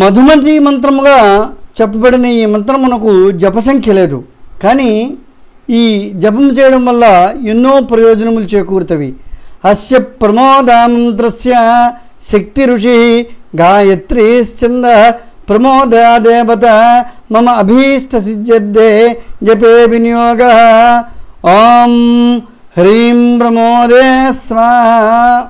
మధుమతి మంత్రముగా చెప్పబడిన ఈ మంత్రమునకు జపసంఖ్య లేదు. కానీ ఈ జపం చేయడం వల్ల ఎన్నో ప్రయోజనములు చేకూరుతవి. అస్య ప్రమోదామంత్రస్య శక్తి ఋషి గాయత్రీశ్చంద ప్రమోదా దేవత మమ అభీష్ట సిద్ధ్యర్థే జపే వినియోగ. ఓం హ్రీం ప్రమోదే స్వాహ.